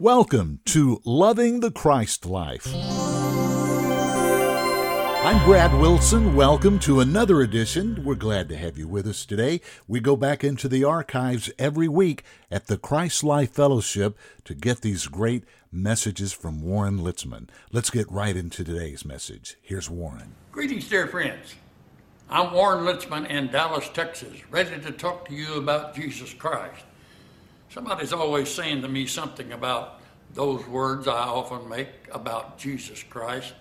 Welcome to Loving the Christ Life. I'm Brad Wilson. Welcome to another edition. We're glad to have you with us today. We go back into the archives every week at the Christ Life Fellowship to get these great messages from Warren Litzman. Let's get right into today's message. Here's Warren. Greetings, dear friends. I'm Warren Litzman in Dallas, Texas, ready to talk to you about Jesus Christ. Somebody's always saying to me something about those words I often make about Jesus Christ.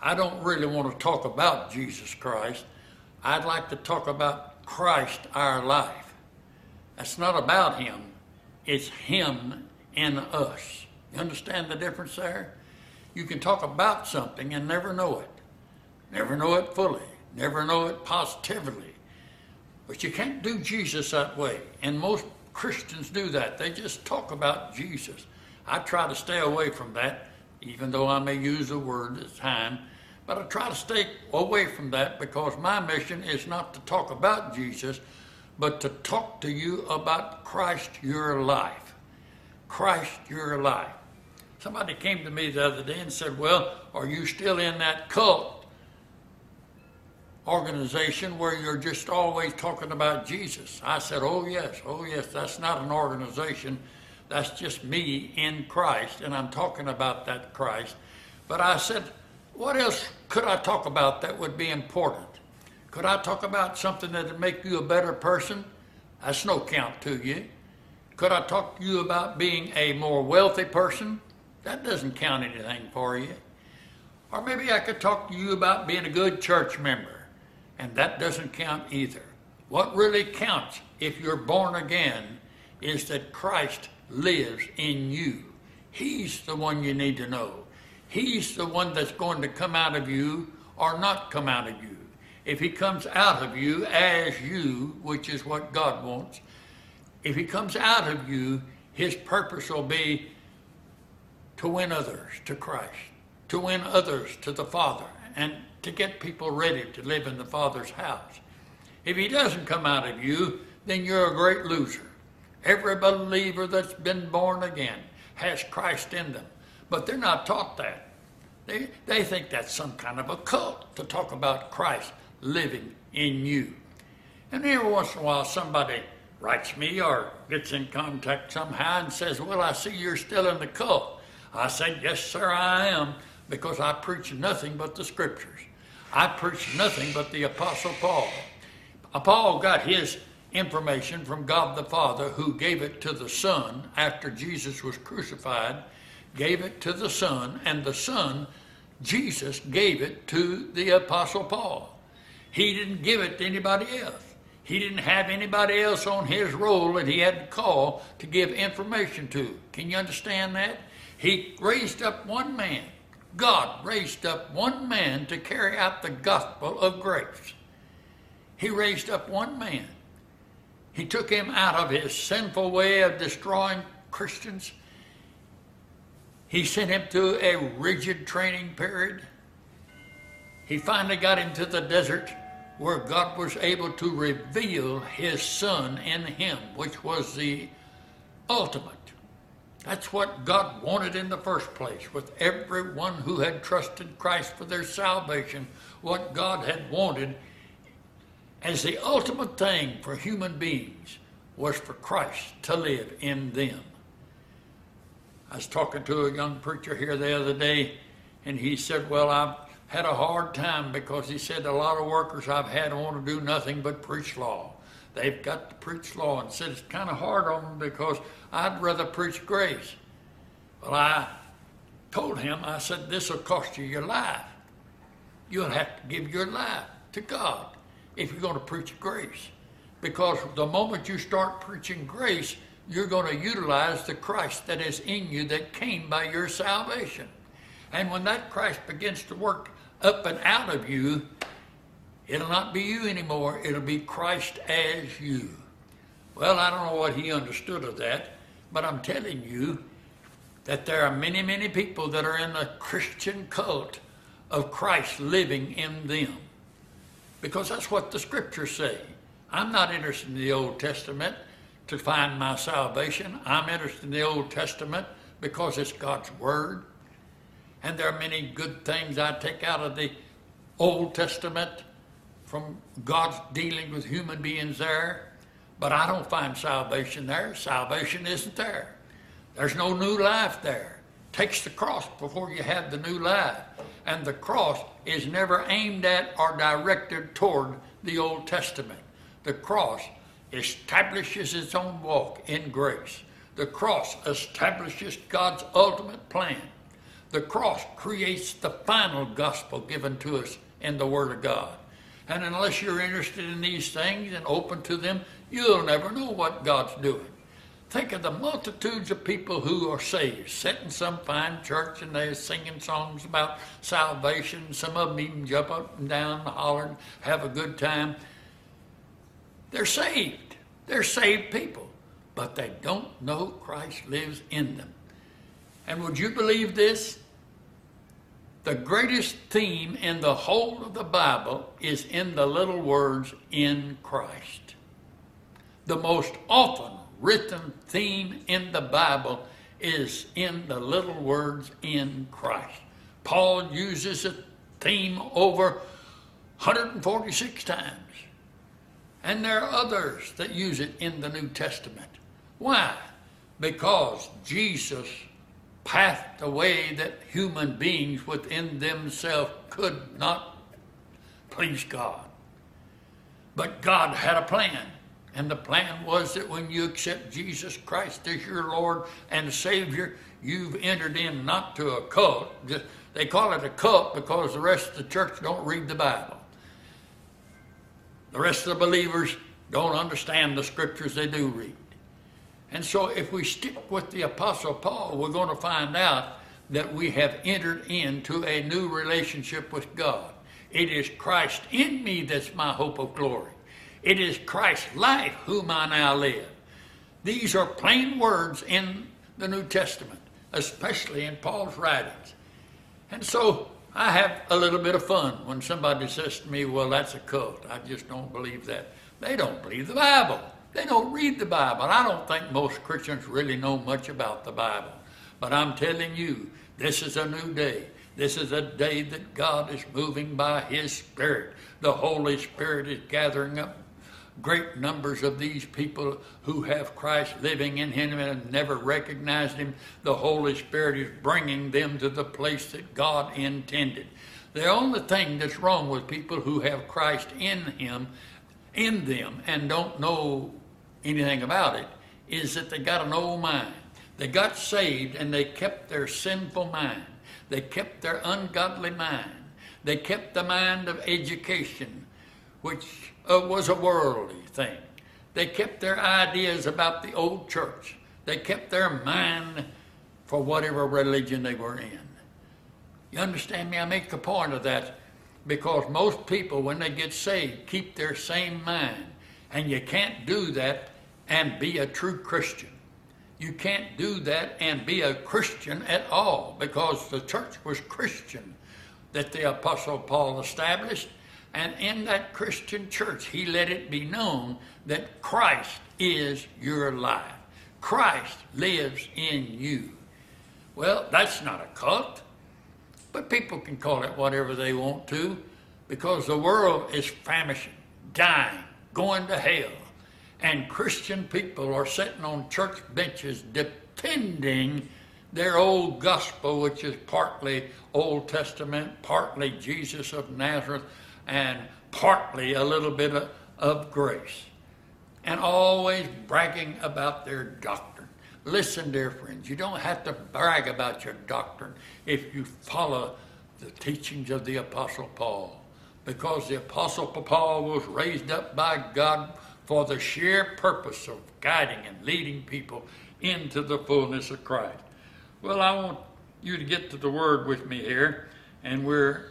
I don't really want to talk about Jesus Christ. I'd like to talk about Christ, our life. That's not about Him, it's Him in us. You understand the difference there? You can talk about something and never know it, never know it fully, never know it positively. But you can't do Jesus that way. And most Christians do that. They just talk about Jesus. I try to stay away from that, even though I may use the word at time. But I try to stay away from that because my mission is not to talk about Jesus, but to talk to you about Christ your life. Christ your life. Somebody came to me the other day and said, Well, are you still in that cult organization where you're just always talking about Jesus. I said, Oh, yes, oh, yes, that's not an organization. That's just me in Christ, and I'm talking about that Christ. But I said, What else could I talk about that would be important? Could I talk about something that would make you a better person? That's no count to you. Could I talk to you about being a more wealthy person? That doesn't count anything for you. Or maybe I could talk to you about being a good church member and that doesn't count either. What really counts if you're born again is that Christ lives in you. He's the one you need to know. He's the one that's going to come out of you or not come out of you. If he comes out of you as you, which is what God wants, if he comes out of you, his purpose will be to win others to Christ, to win others to the Father. And to get people ready to live in the Father's house. If He doesn't come out of you, then you're a great loser. Every believer that's been born again has Christ in them, but they're not taught that. They, they think that's some kind of a cult to talk about Christ living in you. And every once in a while, somebody writes me or gets in contact somehow and says, Well, I see you're still in the cult. I said, Yes, sir, I am, because I preach nothing but the scriptures. I preach nothing but the Apostle Paul. Paul got his information from God the Father, who gave it to the Son after Jesus was crucified, gave it to the Son, and the Son, Jesus, gave it to the Apostle Paul. He didn't give it to anybody else. He didn't have anybody else on his roll that he had to call to give information to. Can you understand that? He raised up one man God raised up one man to carry out the gospel of grace. He raised up one man. He took him out of his sinful way of destroying Christians. He sent him through a rigid training period. He finally got him to the desert where God was able to reveal his son in him, which was the ultimate that's what God wanted in the first place with everyone who had trusted Christ for their salvation. What God had wanted as the ultimate thing for human beings was for Christ to live in them. I was talking to a young preacher here the other day, and he said, Well, I've had a hard time because he said a lot of workers I've had want to do nothing but preach law. They've got to preach law and said it's kind of hard on them because I'd rather preach grace. Well, I told him, I said, this will cost you your life. You'll have to give your life to God if you're going to preach grace. Because the moment you start preaching grace, you're going to utilize the Christ that is in you that came by your salvation. And when that Christ begins to work up and out of you, It'll not be you anymore, it'll be Christ as you. Well, I don't know what he understood of that, but I'm telling you that there are many, many people that are in the Christian cult of Christ living in them. Because that's what the scriptures say. I'm not interested in the Old Testament to find my salvation. I'm interested in the Old Testament because it's God's Word. And there are many good things I take out of the Old Testament from God's dealing with human beings there. But I don't find salvation there. Salvation isn't there. There's no new life there. Takes the cross before you have the new life. And the cross is never aimed at or directed toward the Old Testament. The cross establishes its own walk in grace. The cross establishes God's ultimate plan. The cross creates the final gospel given to us in the Word of God. And unless you're interested in these things and open to them, you'll never know what God's doing. Think of the multitudes of people who are saved, sit in some fine church and they're singing songs about salvation. Some of them even jump up and down and holler and have a good time. They're saved. They're saved people, but they don't know Christ lives in them. And would you believe this? The greatest theme in the whole of the Bible is in the little words, in Christ. The most often written theme in the Bible is in the little words, in Christ. Paul uses a theme over 146 times. And there are others that use it in the New Testament. Why? Because Jesus pathed the way that human beings within themselves could not please God. But God had a plan. And the plan was that when you accept Jesus Christ as your Lord and Savior, you've entered in not to a cult. They call it a cult because the rest of the church don't read the Bible. The rest of the believers don't understand the scriptures they do read. And so, if we stick with the Apostle Paul, we're going to find out that we have entered into a new relationship with God. It is Christ in me that's my hope of glory. It is Christ's life whom I now live. These are plain words in the New Testament, especially in Paul's writings. And so I have a little bit of fun when somebody says to me, Well, that's a cult. I just don't believe that. They don't believe the Bible. They don't read the Bible. I don't think most Christians really know much about the Bible. But I'm telling you, this is a new day. This is a day that God is moving by His Spirit. The Holy Spirit is gathering up great numbers of these people who have Christ living in him and never recognized him. The Holy Spirit is bringing them to the place that God intended. The only thing that's wrong with people who have Christ in him, in them, and don't know anything about it, is that they got an old mind. They got saved and they kept their sinful mind. They kept their ungodly mind. They kept the mind of education, which uh, was a worldly thing. They kept their ideas about the old church. They kept their mind for whatever religion they were in. You understand me? I make the point of that because most people, when they get saved, keep their same mind. And you can't do that and be a true Christian. You can't do that and be a Christian at all because the church was Christian that the Apostle Paul established and in that Christian church, he let it be known that Christ is your life. Christ lives in you. Well, that's not a cult, but people can call it whatever they want to because the world is famishing, dying, going to hell. And Christian people are sitting on church benches defending their old gospel, which is partly Old Testament, partly Jesus of Nazareth, and partly a little bit of, of grace. And always bragging about their doctrine. Listen, dear friends, you don't have to brag about your doctrine if you follow the teachings of the Apostle Paul. Because the Apostle Paul was raised up by God for the sheer purpose of guiding and leading people into the fullness of Christ. Well, I want you to get to the Word with me here, and we're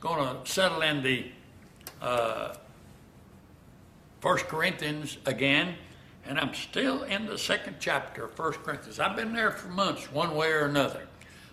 going to settle in the uh, First Corinthians again, and I'm still in the second chapter of First Corinthians. I've been there for months, one way or another.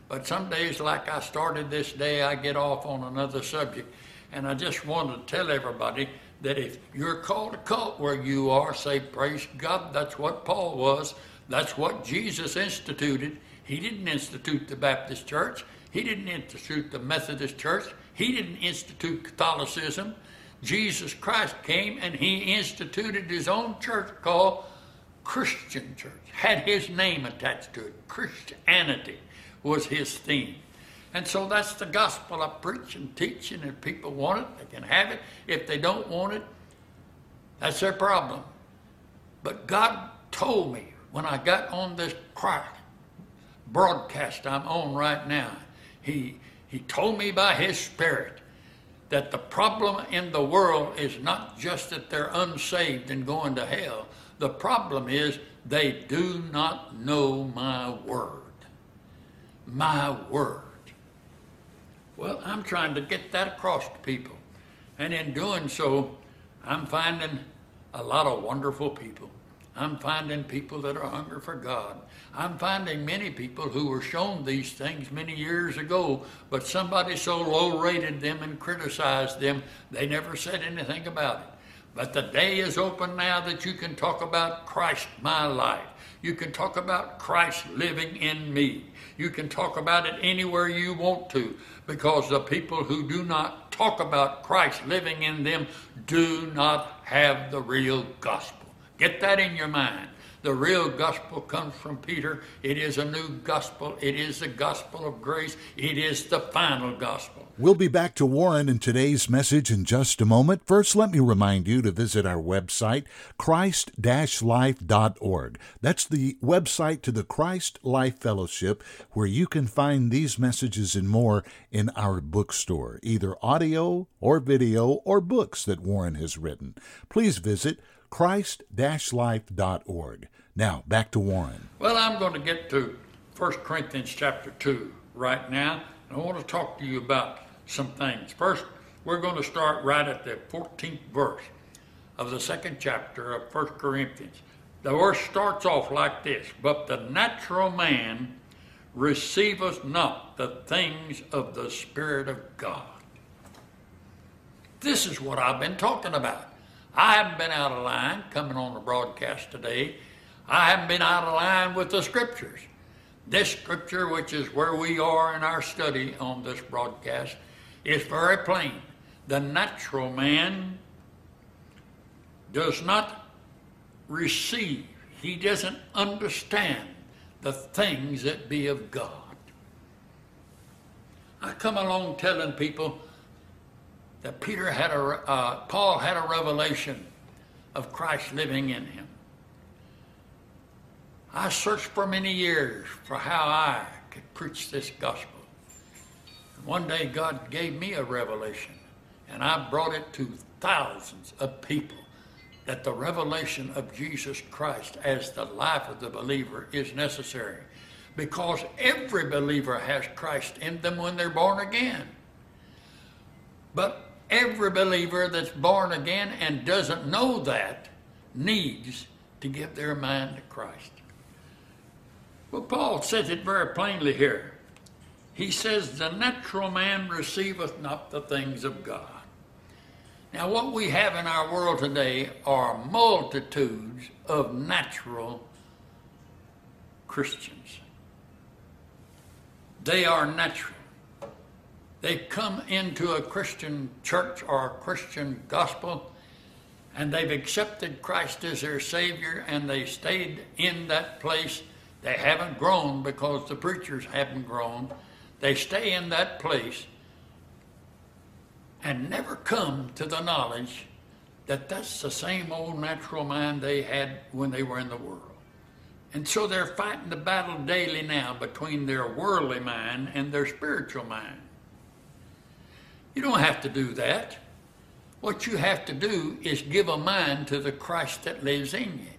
But some days, like I started this day, I get off on another subject. And I just want to tell everybody that if you're called a cult where you are, say, Praise God, that's what Paul was. That's what Jesus instituted. He didn't institute the Baptist church. He didn't institute the Methodist church. He didn't institute Catholicism. Jesus Christ came and he instituted his own church called Christian church. Had his name attached to it. Christianity was his theme. And so that's the gospel I preach and teach, and if people want it, they can have it. If they don't want it, that's their problem. But God told me when I got on this crack broadcast I'm on right now, He, he told me by His Spirit that the problem in the world is not just that they're unsaved and going to hell. The problem is they do not know my word. My word. Well, I'm trying to get that across to people. And in doing so, I'm finding a lot of wonderful people. I'm finding people that are hungry for God. I'm finding many people who were shown these things many years ago, but somebody so low rated them and criticized them, they never said anything about it. But the day is open now that you can talk about Christ, my life. You can talk about Christ living in me. You can talk about it anywhere you want to because the people who do not talk about Christ living in them do not have the real gospel. Get that in your mind. The real gospel comes from Peter. It is a new gospel. It is the gospel of grace. It is the final gospel. We'll be back to Warren in today's message in just a moment. First, let me remind you to visit our website, christ-life.org. That's the website to the Christ Life Fellowship, where you can find these messages and more in our bookstore, either audio or video or books that Warren has written. Please visit christ-life.org. Now, back to Warren. Well, I'm going to get to 1 Corinthians chapter 2 right now. I want to talk to you about some things. First, we're going to start right at the 14th verse of the second chapter of 1 Corinthians. The verse starts off like this But the natural man receiveth not the things of the Spirit of God. This is what I've been talking about. I haven't been out of line coming on the broadcast today. I haven't been out of line with the scriptures. This scripture, which is where we are in our study on this broadcast, is very plain. The natural man does not receive, he doesn't understand the things that be of God. I come along telling people that Peter had a, uh, Paul had a revelation of Christ living in him. I searched for many years for how I could preach this gospel. One day God gave me a revelation, and I brought it to thousands of people that the revelation of Jesus Christ as the life of the believer is necessary because every believer has Christ in them when they're born again. But every believer that's born again and doesn't know that needs to give their mind to Christ. Well, Paul says it very plainly here. He says, The natural man receiveth not the things of God. Now, what we have in our world today are multitudes of natural Christians. They are natural. They come into a Christian church or a Christian gospel and they've accepted Christ as their Savior and they stayed in that place. They haven't grown because the preachers haven't grown. They stay in that place and never come to the knowledge that that's the same old natural mind they had when they were in the world. And so they're fighting the battle daily now between their worldly mind and their spiritual mind. You don't have to do that. What you have to do is give a mind to the Christ that lives in you.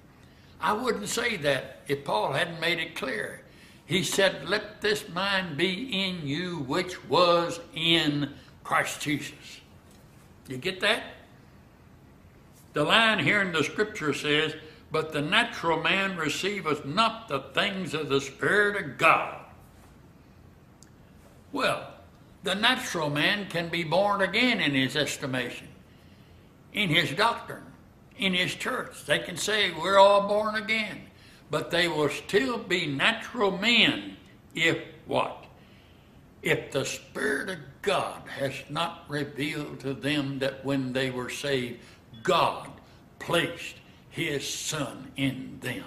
I wouldn't say that if Paul hadn't made it clear. He said, Let this mind be in you which was in Christ Jesus. You get that? The line here in the scripture says, But the natural man receiveth not the things of the Spirit of God. Well, the natural man can be born again in his estimation, in his doctrine, in his church. They can say we're all born again, but they will still be natural men if what? If the Spirit of God has not revealed to them that when they were saved, God placed His Son in them.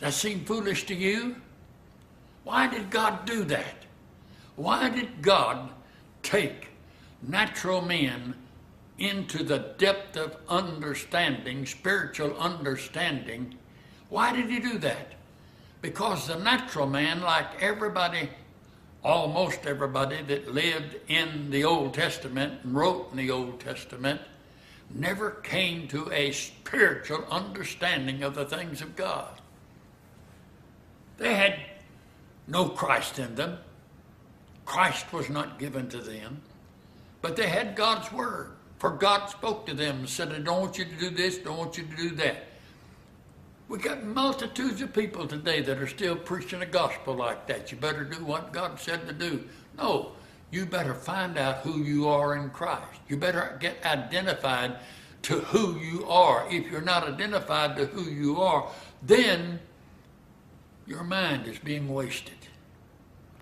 That seem foolish to you? Why did God do that? Why did God take natural men into the depth of understanding, spiritual understanding? Why did He do that? Because the natural man, like everybody, almost everybody that lived in the Old Testament and wrote in the Old Testament, never came to a spiritual understanding of the things of God. They had no Christ in them. Christ was not given to them. But they had God's Word. For God spoke to them and said, I don't want you to do this, don't want you to do that. We got multitudes of people today that are still preaching a gospel like that. You better do what God said to do. No, you better find out who you are in Christ. You better get identified to who you are. If you're not identified to who you are, then your mind is being wasted.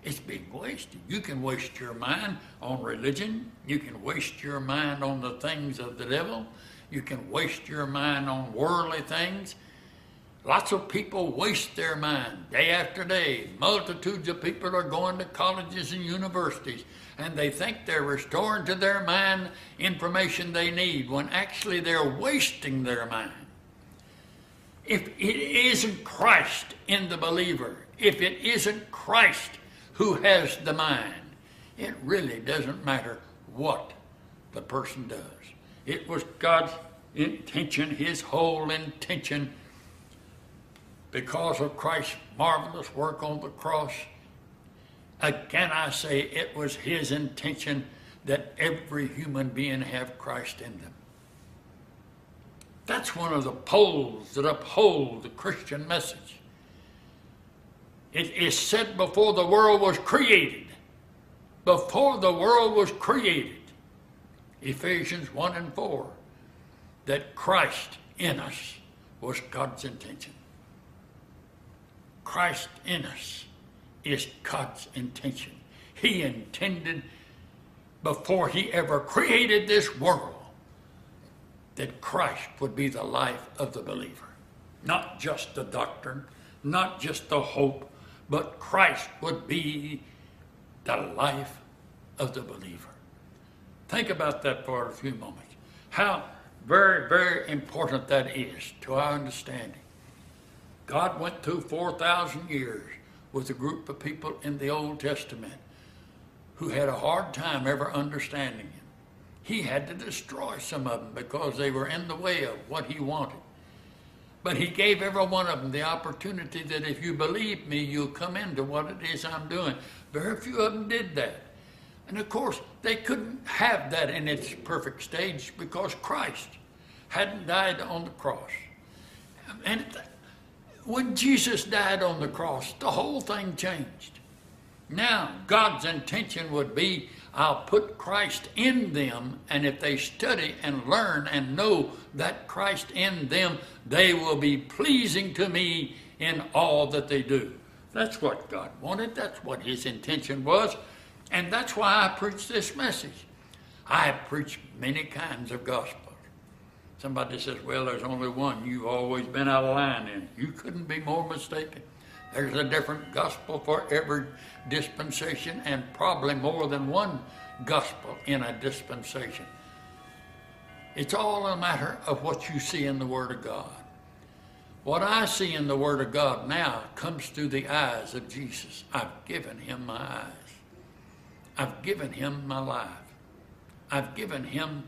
It's being wasted. You can waste your mind on religion. You can waste your mind on the things of the devil. You can waste your mind on worldly things. Lots of people waste their mind day after day. Multitudes of people are going to colleges and universities and they think they're restoring to their mind information they need when actually they're wasting their mind. If it isn't Christ in the believer, if it isn't Christ who has the mind, it really doesn't matter what the person does. It was God's intention, His whole intention, because of Christ's marvelous work on the cross. Again, I say it was His intention that every human being have Christ in them. That's one of the poles that uphold the Christian message. It is said before the world was created. Before the world was created, Ephesians 1 and 4, that Christ in us was God's intention. Christ in us is God's intention. He intended before he ever created this world that Christ would be the life of the believer. Not just the doctrine, not just the hope, but Christ would be the life of the believer. Think about that for a few moments. How very, very important that is to our understanding. God went through 4,000 years with a group of people in the Old Testament who had a hard time ever understanding Him he had to destroy some of them because they were in the way of what he wanted. But he gave every one of them the opportunity that if you believe me, you'll come into what it is I'm doing. Very few of them did that. And of course, they couldn't have that in its perfect stage because Christ hadn't died on the cross. And when Jesus died on the cross, the whole thing changed. Now, God's intention would be I'll put Christ in them, and if they study and learn and know that Christ in them, they will be pleasing to me in all that they do. That's what God wanted, that's what His intention was, and that's why I preach this message. I have preached many kinds of gospels. Somebody says, Well, there's only one you've always been out of line in. You couldn't be more mistaken. There's a different gospel for every dispensation and probably more than one gospel in a dispensation. It's all a matter of what you see in the Word of God. What I see in the Word of God now comes through the eyes of Jesus. I've given him my eyes. I've given him my life. I've given him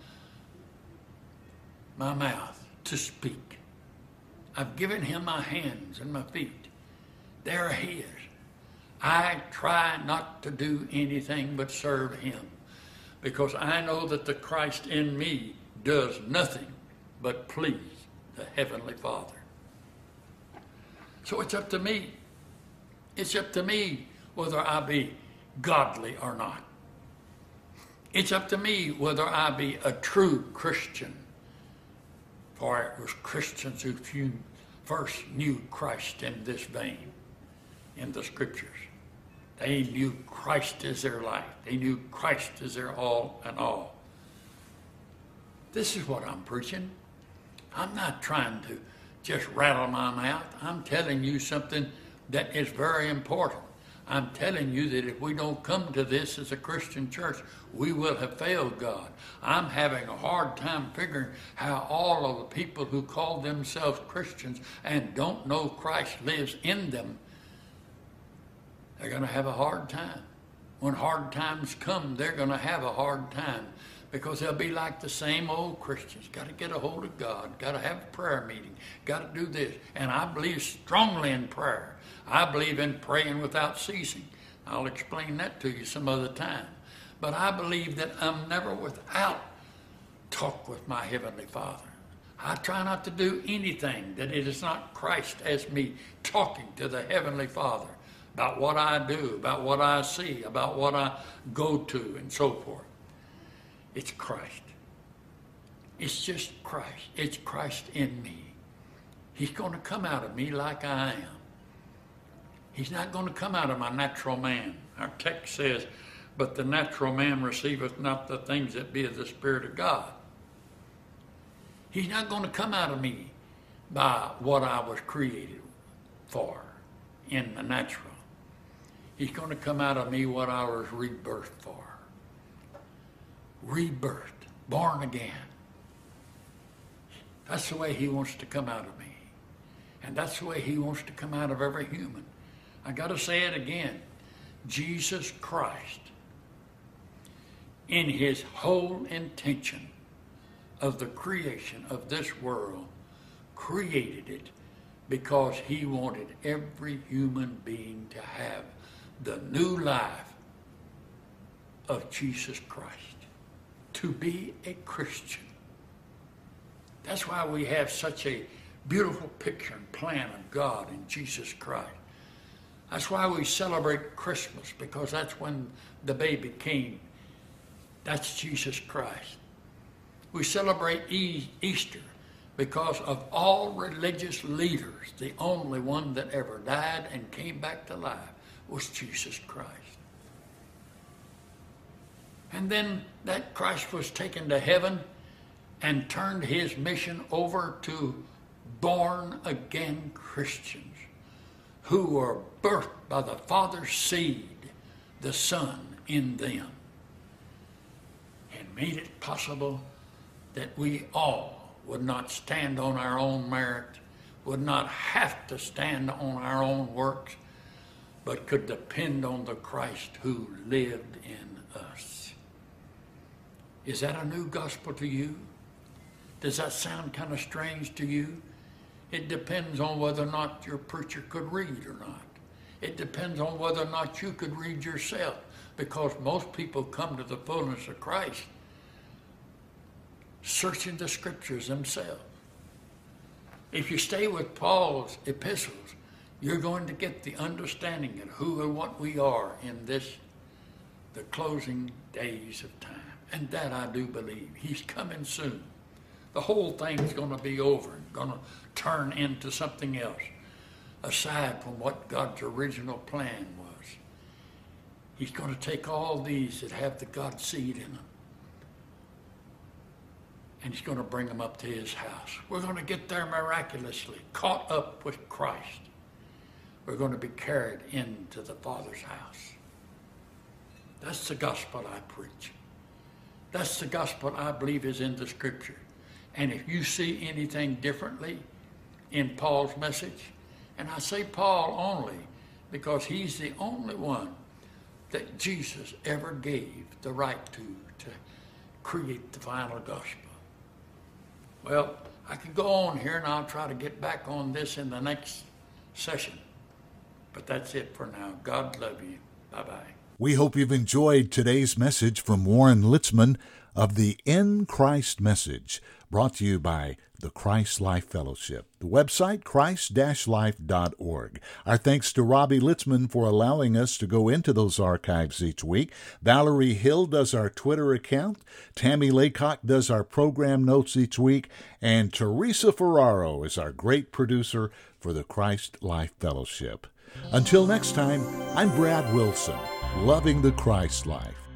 my mouth to speak. I've given him my hands and my feet. They're His. I try not to do anything but serve Him because I know that the Christ in me does nothing but please the Heavenly Father. So it's up to me. It's up to me whether I be godly or not. It's up to me whether I be a true Christian. For it was Christians who first knew Christ in this vein in the scriptures. They knew Christ as their life. They knew Christ as their all and all. This is what I'm preaching. I'm not trying to just rattle my mouth. I'm telling you something that is very important. I'm telling you that if we don't come to this as a Christian church, we will have failed God. I'm having a hard time figuring how all of the people who call themselves Christians and don't know Christ lives in them, they're going to have a hard time. When hard times come, they're going to have a hard time because they'll be like the same old Christians. Got to get a hold of God. Got to have a prayer meeting. Got to do this. And I believe strongly in prayer. I believe in praying without ceasing. I'll explain that to you some other time. But I believe that I'm never without talk with my Heavenly Father. I try not to do anything that it is not Christ as me talking to the Heavenly Father about what I do, about what I see, about what I go to, and so forth. It's Christ. It's just Christ. It's Christ in me. He's going to come out of me like I am. He's not going to come out of my natural man. Our text says, But the natural man receiveth not the things that be of the Spirit of God. He's not going to come out of me by what I was created for in the natural. He's going to come out of me what I was rebirthed for. Rebirthed, born again. That's the way he wants to come out of me. And that's the way he wants to come out of every human. I got to say it again. Jesus Christ, in his whole intention of the creation of this world, created it because he wanted every human being to have the new life of Jesus Christ, to be a Christian. That's why we have such a beautiful picture and plan of God in Jesus Christ. That's why we celebrate Christmas, because that's when the baby came. That's Jesus Christ. We celebrate e- Easter because of all religious leaders, the only one that ever died and came back to life was Jesus Christ. And then that Christ was taken to heaven and turned his mission over to born again Christians who were birthed by the Father's seed, the Son in them, and made it possible that we all would not stand on our own merit, would not have to stand on our own works, but could depend on the Christ who lived in us. Is that a new gospel to you? Does that sound kind of strange to you? It depends on whether or not your preacher could read or not. It depends on whether or not you could read yourself, because most people come to the fullness of Christ searching the scriptures themselves. If you stay with Paul's epistles, you're going to get the understanding of who and what we are in this, the closing days of time. And that I do believe. He's coming soon. The whole thing's going to be over going to turn into something else aside from what God's original plan was. He's going to take all these that have the God seed in them and he's going to bring them up to his house. We're going to get there miraculously, caught up with Christ. We're going to be carried into the Father's house. That's the gospel I preach. That's the gospel I believe is in the scripture. And if you see anything differently in Paul's message, and I say Paul only because he's the only one that Jesus ever gave the right to to create the final gospel. Well, I could go on here and I'll try to get back on this in the next session. But that's it for now. God love you. Bye bye. We hope you've enjoyed today's message from Warren Litzman of the In Christ Message, brought to you by the Christ Life Fellowship. The website, christ-life.org. Our thanks to Robbie Litzman for allowing us to go into those archives each week. Valerie Hill does our Twitter account. Tammy Laycock does our program notes each week. And Teresa Ferraro is our great producer for the Christ Life Fellowship. Until next time, I'm Brad Wilson, loving the Christ life.